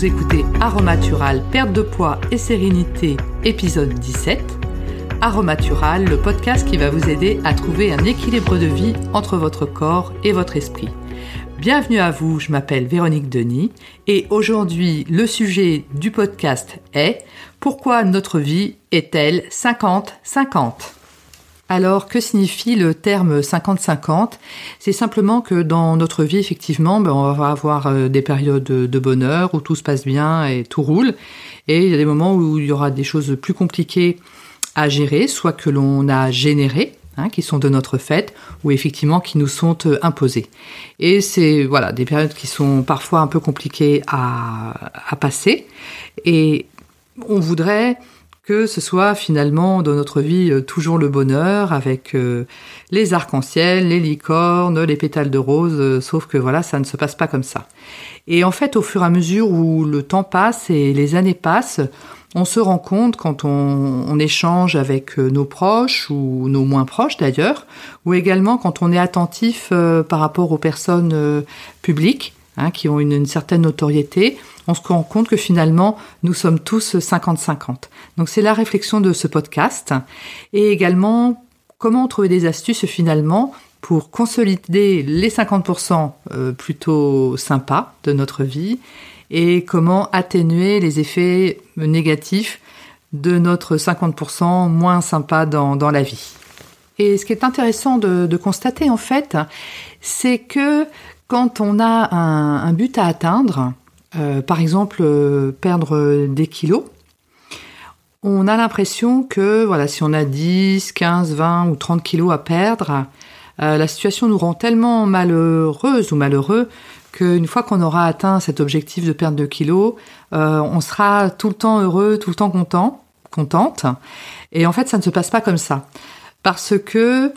vous écoutez Aromatural, perte de poids et sérénité, épisode 17. Aromatural, le podcast qui va vous aider à trouver un équilibre de vie entre votre corps et votre esprit. Bienvenue à vous, je m'appelle Véronique Denis et aujourd'hui le sujet du podcast est Pourquoi notre vie est-elle 50-50 alors, que signifie le terme 50-50 C'est simplement que dans notre vie, effectivement, ben, on va avoir euh, des périodes de bonheur où tout se passe bien et tout roule. Et il y a des moments où il y aura des choses plus compliquées à gérer, soit que l'on a généré, hein, qui sont de notre fait, ou effectivement qui nous sont euh, imposées. Et c'est voilà des périodes qui sont parfois un peu compliquées à, à passer. Et on voudrait que ce soit finalement dans notre vie euh, toujours le bonheur avec euh, les arcs-en-ciel, les licornes, les pétales de rose, euh, sauf que voilà, ça ne se passe pas comme ça. Et en fait, au fur et à mesure où le temps passe et les années passent, on se rend compte quand on, on échange avec nos proches ou nos moins proches d'ailleurs, ou également quand on est attentif par rapport aux personnes publiques, Hein, qui ont une, certaine notoriété, on se rend compte que finalement, nous sommes tous 50-50. Donc c'est la réflexion de ce podcast. Et également, comment trouver des astuces finalement pour consolider les 50% euh, plutôt sympas de notre vie et comment atténuer les effets négatifs de notre 50% moins sympa dans, dans, la vie. Et ce qui est intéressant de, de constater en fait, c'est que quand on a un, but à atteindre, euh, par exemple euh, perdre des kilos, on a l'impression que voilà, si on a 10, 15, 20 ou 30 kilos à perdre, euh, la situation nous rend tellement malheureuse ou malheureux qu'une fois qu'on aura atteint cet objectif de perdre de kilos, on sera tout le temps heureux, tout le temps content, contente. Et en fait, ça ne se passe pas comme ça. Parce que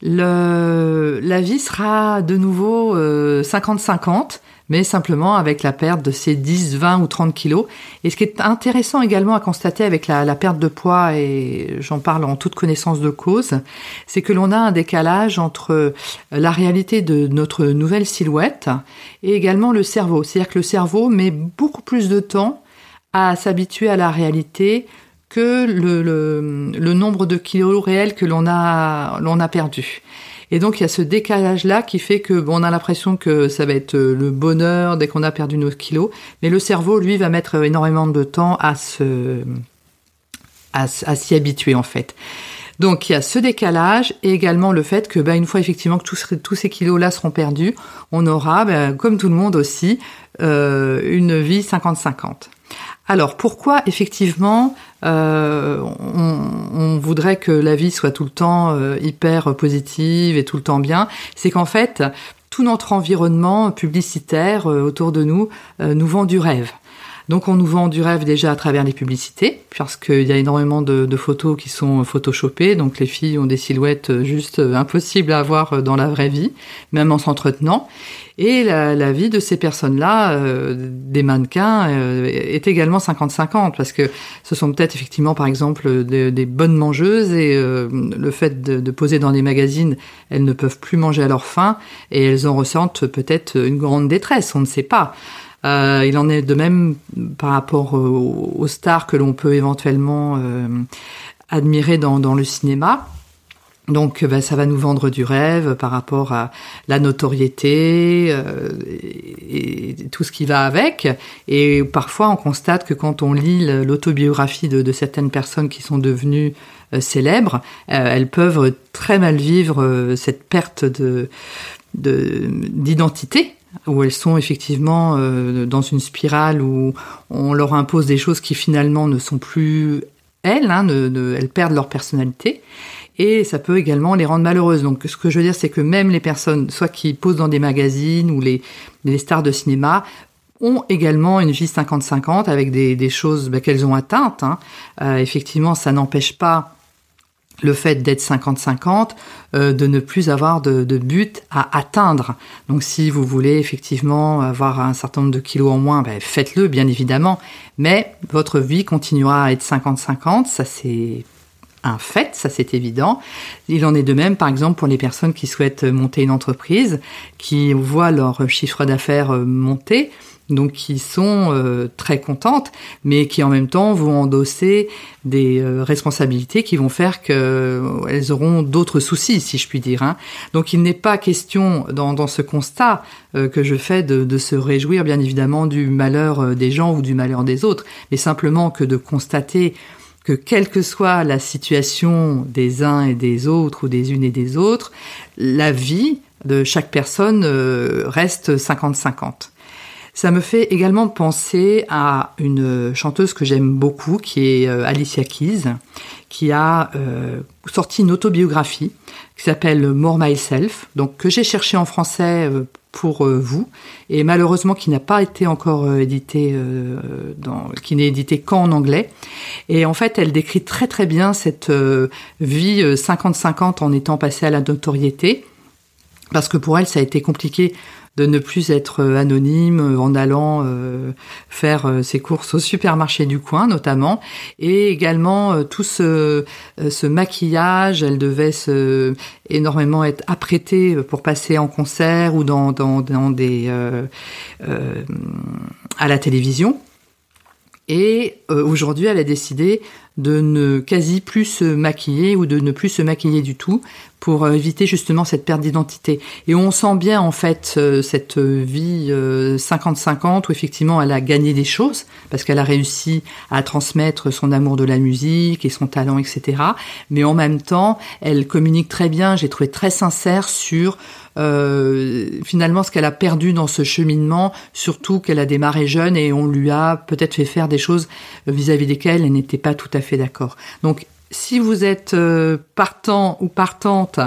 le, la vie sera de nouveau 50-50, euh, mais simplement avec la perte de ces 10, 20 ou 30 kilos. Et ce qui est intéressant également à constater avec la, la perte de poids, et j'en parle en toute connaissance de cause, c'est que l'on a un décalage entre la réalité de notre nouvelle silhouette et également le cerveau. C'est-à-dire que le cerveau met beaucoup plus de temps à s'habituer à la réalité que le, le, nombre de kilos réels que l'on a, l'on a perdu. Et donc il y a ce décalage-là qui fait que on a l'impression que ça va être euh, le bonheur dès qu'on a perdu nos kilos, mais le cerveau, lui, va mettre énormément de temps à se, à, s'y habituer en fait. Donc il y a ce décalage et également le fait que bah, une fois effectivement que tous, tous ces kilos-là seront perdus, on aura, bah, comme tout le monde aussi, euh, une vie 50-50. Alors pourquoi effectivement euh, on, voudrait que la vie soit tout le temps euh, hyper positive et tout le temps bien? C'est qu'en fait, tout notre environnement publicitaire euh, autour de nous nous vend du rêve. Donc on nous vend du rêve déjà à travers les publicités, parce qu'il y a énormément de, photos qui sont photoshopées, donc les filles ont des silhouettes juste impossibles à avoir dans la vraie vie, même en s'entretenant. Et la, vie de ces personnes-là, euh, des mannequins, euh, est également 50-50, parce que ce sont peut-être effectivement, par exemple, des, bonnes mangeuses, et euh, le fait de, poser dans des magazines, elles ne peuvent plus manger à leur faim, et elles en ressentent peut-être une grande détresse, on ne sait pas. Euh, il en est de même par rapport aux, stars que l'on peut éventuellement euh, admirer dans, dans, le cinéma. Donc bah, ça va nous vendre du rêve par rapport à la notoriété euh, et, tout ce qui va avec. Et parfois on constate que quand on lit l'autobiographie de, de, certaines personnes qui sont devenues euh, célèbres, euh, elles peuvent très mal vivre cette perte de d'identité où elles sont effectivement euh, dans une spirale où on leur impose des choses qui finalement ne sont plus elles, hein, elles perdent leur personnalité. Et ça peut également les rendre malheureuses. Donc ce que je veux dire, c'est que même les personnes, soit qui posent dans des magazines ou les, stars de cinéma, ont également une vie 50-50 avec des, des choses bah, qu'elles ont atteintes. Hein. Euh, effectivement, ça n'empêche pas le fait d'être 50-50, euh, de ne plus avoir de, but à atteindre. Donc si vous voulez effectivement avoir un certain nombre de kilos en moins, ben, faites-le bien évidemment, mais votre vie continuera à être 50-50, ça c'est un fait, ça c'est évident. Il en est de même, par exemple, pour les personnes qui souhaitent monter une entreprise, qui voient leur chiffre d'affaires euh, monter, donc qui sont euh, très contentes, mais qui en même temps vont endosser des euh, responsabilités qui vont faire qu'elles auront d'autres soucis, si je puis dire. Hein. Donc il n'est pas question dans, ce constat que je fais de, de, se réjouir, bien évidemment, du malheur des gens ou du malheur des autres, mais simplement que de constater que quelle que soit la situation des uns et des autres ou des unes et des autres, la vie de chaque personne euh, reste 50-50. Ça me fait également penser à une chanteuse que j'aime beaucoup, qui est euh, Alicia Keys, qui a euh, sorti une autobiographie qui s'appelle More Myself, donc que j'ai cherché en français pour euh, vous et malheureusement qui n'a pas été encore édité dans, qui n'est édité qu'en anglais. Et en fait elle décrit très très bien cette vie 50-50 en étant passée à la notoriété parce que pour elle ça a été compliqué de ne plus être euh, anonyme euh, en allant euh, faire ses courses au supermarché du coin notamment. Et également tout ce, ce maquillage elle devait se énormément être apprêtée pour passer en concert ou dans, dans, dans des à la télévision. Et aujourd'hui elle a décidé de ne quasi plus se maquiller ou de ne plus se maquiller du tout pour euh, éviter justement cette perte d'identité. Et on sent bien en fait euh, cette vie 50-50 euh, où effectivement elle a gagné des choses parce qu'elle a réussi à transmettre son amour de la musique et son talent, etc. Mais en même temps, elle communique très bien, j'ai trouvé très sincère sur euh, finalement ce qu'elle a perdu dans ce cheminement, surtout qu'elle a démarré jeune et on lui a peut-être fait faire des choses vis-à-vis desquelles elle n'était pas tout à fait d'accord. Donc si vous êtes euh, partant ou partante,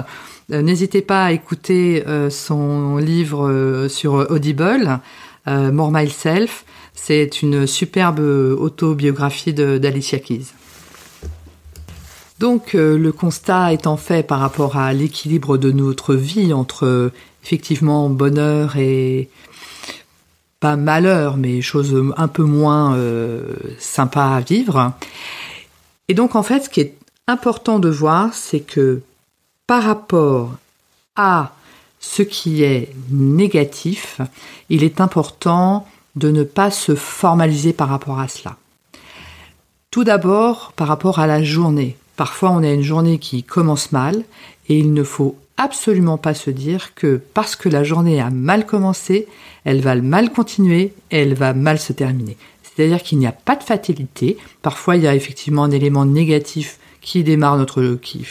euh, n'hésitez pas à écouter son livre sur Audible, More Myself. C'est une superbe autobiographie d'Alicia Keys. Donc euh, le constat étant fait par rapport à l'équilibre de notre vie entre effectivement bonheur et pas malheur, mais choses un peu moins euh, sympas à vivre. Et donc en fait, ce qui est important de voir, c'est que par rapport à ce qui est négatif, il est important de ne pas se formaliser par rapport à cela. Tout d'abord, par rapport à la journée. Parfois, on a une journée qui commence mal et il ne faut absolument pas se dire que parce que la journée a mal commencé, elle va mal continuer elle va mal se terminer. C'est-à-dire qu'il n'y a pas de fatalité. Parfois, il y a effectivement un élément négatif qui démarre notre, qui,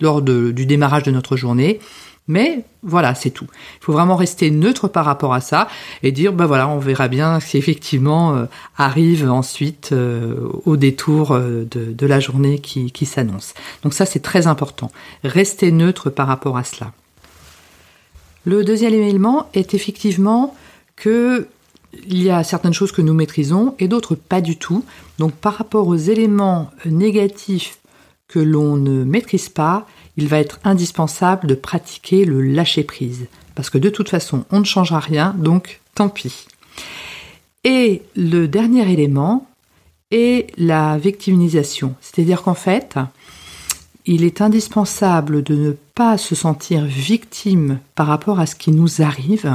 lors du démarrage de notre journée. Mais voilà, c'est tout. Il faut vraiment rester neutre par rapport à ça et dire, ben voilà, on verra bien si effectivement euh, arrive ensuite euh, au détour euh, de, la journée qui, qui s'annonce. Donc ça, c'est très important. Rester neutre par rapport à cela. Le deuxième élément est effectivement que il y a certaines choses que nous maîtrisons et d'autres pas du tout. Donc par rapport aux éléments négatifs que l'on ne maîtrise pas, il va être indispensable de pratiquer le lâcher-prise. Parce que de toute façon, on ne changera rien, donc tant pis. Et le dernier élément est la victimisation. C'est-à-dire qu'en fait, il est indispensable de ne pas se sentir victime par rapport à ce qui nous arrive,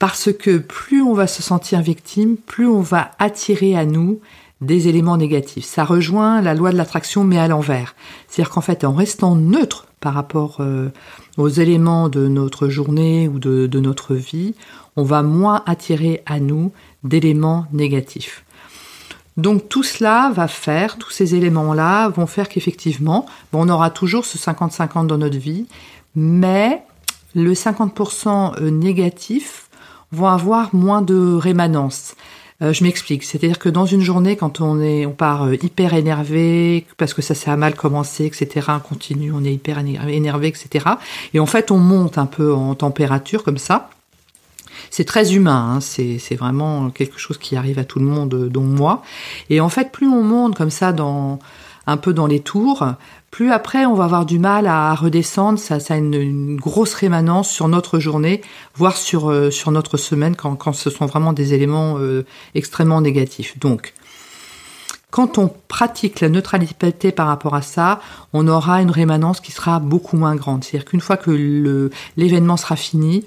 parce que plus on va se sentir victime, plus on va attirer à nous des éléments négatifs. Ça rejoint la loi de l'attraction mais à l'envers. C'est-à-dire qu'en fait, en restant neutre par rapport euh, aux éléments de notre journée ou de, notre vie, on va moins attirer à nous d'éléments négatifs. Donc tout cela va faire, tous ces éléments-là vont faire qu'effectivement, on aura toujours ce 50-50 dans notre vie, mais le 50% négatif vont avoir moins de rémanence. Euh, je m'explique. C'est-à-dire que dans une journée, quand on est, on part euh, hyper énervé parce que ça s'est mal commencé, etc. On continue, on est hyper énervé, etc. Et en fait, on monte un peu en température comme ça. C'est très humain, hein. c'est vraiment quelque chose qui arrive à tout le monde, euh, dont moi. Et en fait, plus on monte comme ça dans un peu dans les tours, plus après on va avoir du mal à redescendre, ça, a une, grosse rémanence sur notre journée, voire sur, euh, notre semaine quand, quand ce sont vraiment des éléments euh, extrêmement négatifs. Donc, Quand on pratique la neutralité par rapport à ça, on aura une rémanence qui sera beaucoup moins grande. C'est-à-dire qu'une fois que l'événement sera fini,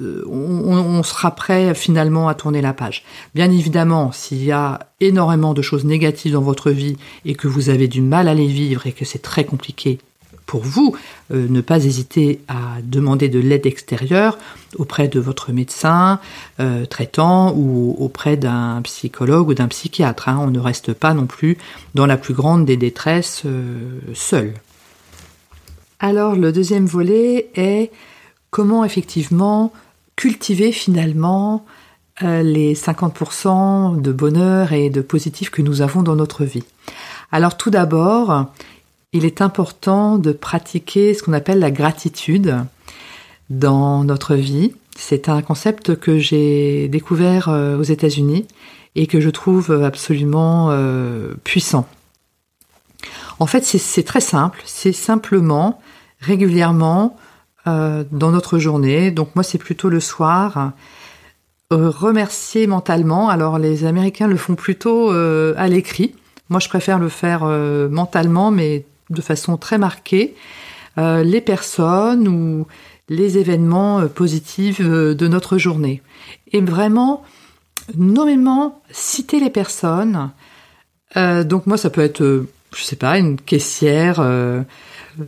euh, on, sera prêt finalement à tourner la page. Bien évidemment, s'il y a énormément de choses négatives dans votre vie et que vous avez du mal à les vivre et que c'est très compliqué pour vous, euh, ne pas hésiter à demander de l'aide extérieure auprès de votre médecin euh, traitant ou auprès d'un psychologue ou d'un psychiatre. Hein. On ne reste pas non plus dans la plus grande des détresses seul. Alors le deuxième volet est comment effectivement cultiver finalement euh, les 50% de bonheur et de positif que nous avons dans notre vie. Alors tout d'abord, il est important de pratiquer ce qu'on appelle la gratitude dans notre vie. C'est un concept que j'ai découvert euh, aux États-Unis et que je trouve absolument euh, puissant. En fait, c'est très simple. C'est simplement régulièrement euh, dans notre journée. Donc moi, c'est plutôt le soir. Euh, remercier mentalement. Alors les Américains le font plutôt euh, à l'écrit. Moi, je préfère le faire mentalement, mais de façon très marquée. les personnes ou les événements positifs de notre journée. Et vraiment, nommément, citer les personnes. donc moi, ça peut être, je sais pas, une caissière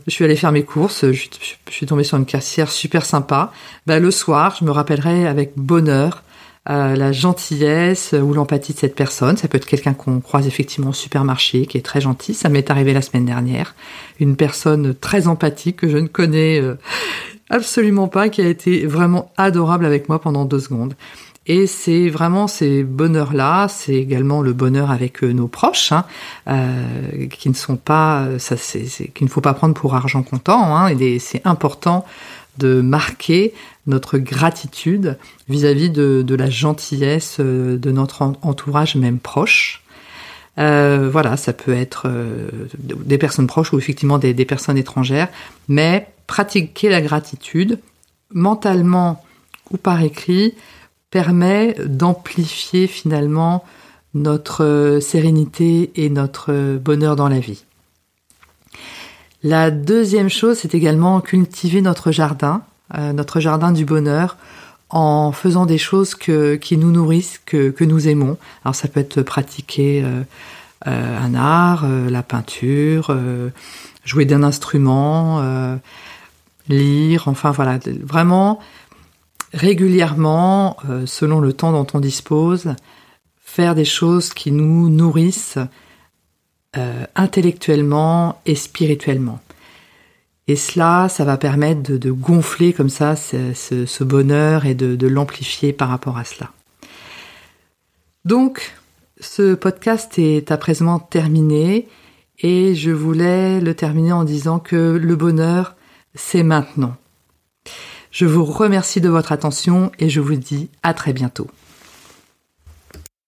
je suis allée faire mes courses, je, suis tombée sur une caissière super sympa. Bah, le soir, je me rappellerai avec bonheur euh, la gentillesse ou l'empathie de cette personne. Ça peut être quelqu'un qu'on croise effectivement au supermarché, qui est très gentil. Ça m'est arrivé la semaine dernière. Une personne très empathique que je ne connais euh, absolument pas, qui a été vraiment adorable avec moi pendant deux secondes. Et c'est vraiment ces bonheurs-là, c'est également le bonheur avec euh, nos proches, hein, euh, qui ne sont pas, ça, c'est, qu'il ne faut pas prendre pour argent comptant. Hein, et c'est important de marquer notre gratitude vis-à-vis de, la gentillesse euh, de notre entourage, même proche. Euh, voilà, ça peut être euh, des personnes proches ou effectivement des personnes étrangères, mais pratiquer la gratitude mentalement ou par écrit, permet d'amplifier finalement notre sérénité et notre bonheur dans la vie. La deuxième chose, c'est également cultiver notre jardin, euh, notre jardin du bonheur, en faisant des choses qui nous nourrissent, que, nous aimons. Alors ça peut être pratiquer euh, euh, un art, la peinture, jouer d'un instrument, lire, enfin voilà, vraiment régulièrement, euh, selon le temps dont on dispose, faire des choses qui nous nourrissent euh, intellectuellement et spirituellement. Et cela, ça va permettre de, gonfler comme ça ce, bonheur et de, de l'amplifier par rapport à cela. Donc, ce podcast est à présent terminé et je voulais le terminer en disant que le bonheur, c'est maintenant. Je vous remercie de votre attention et je vous dis à très bientôt.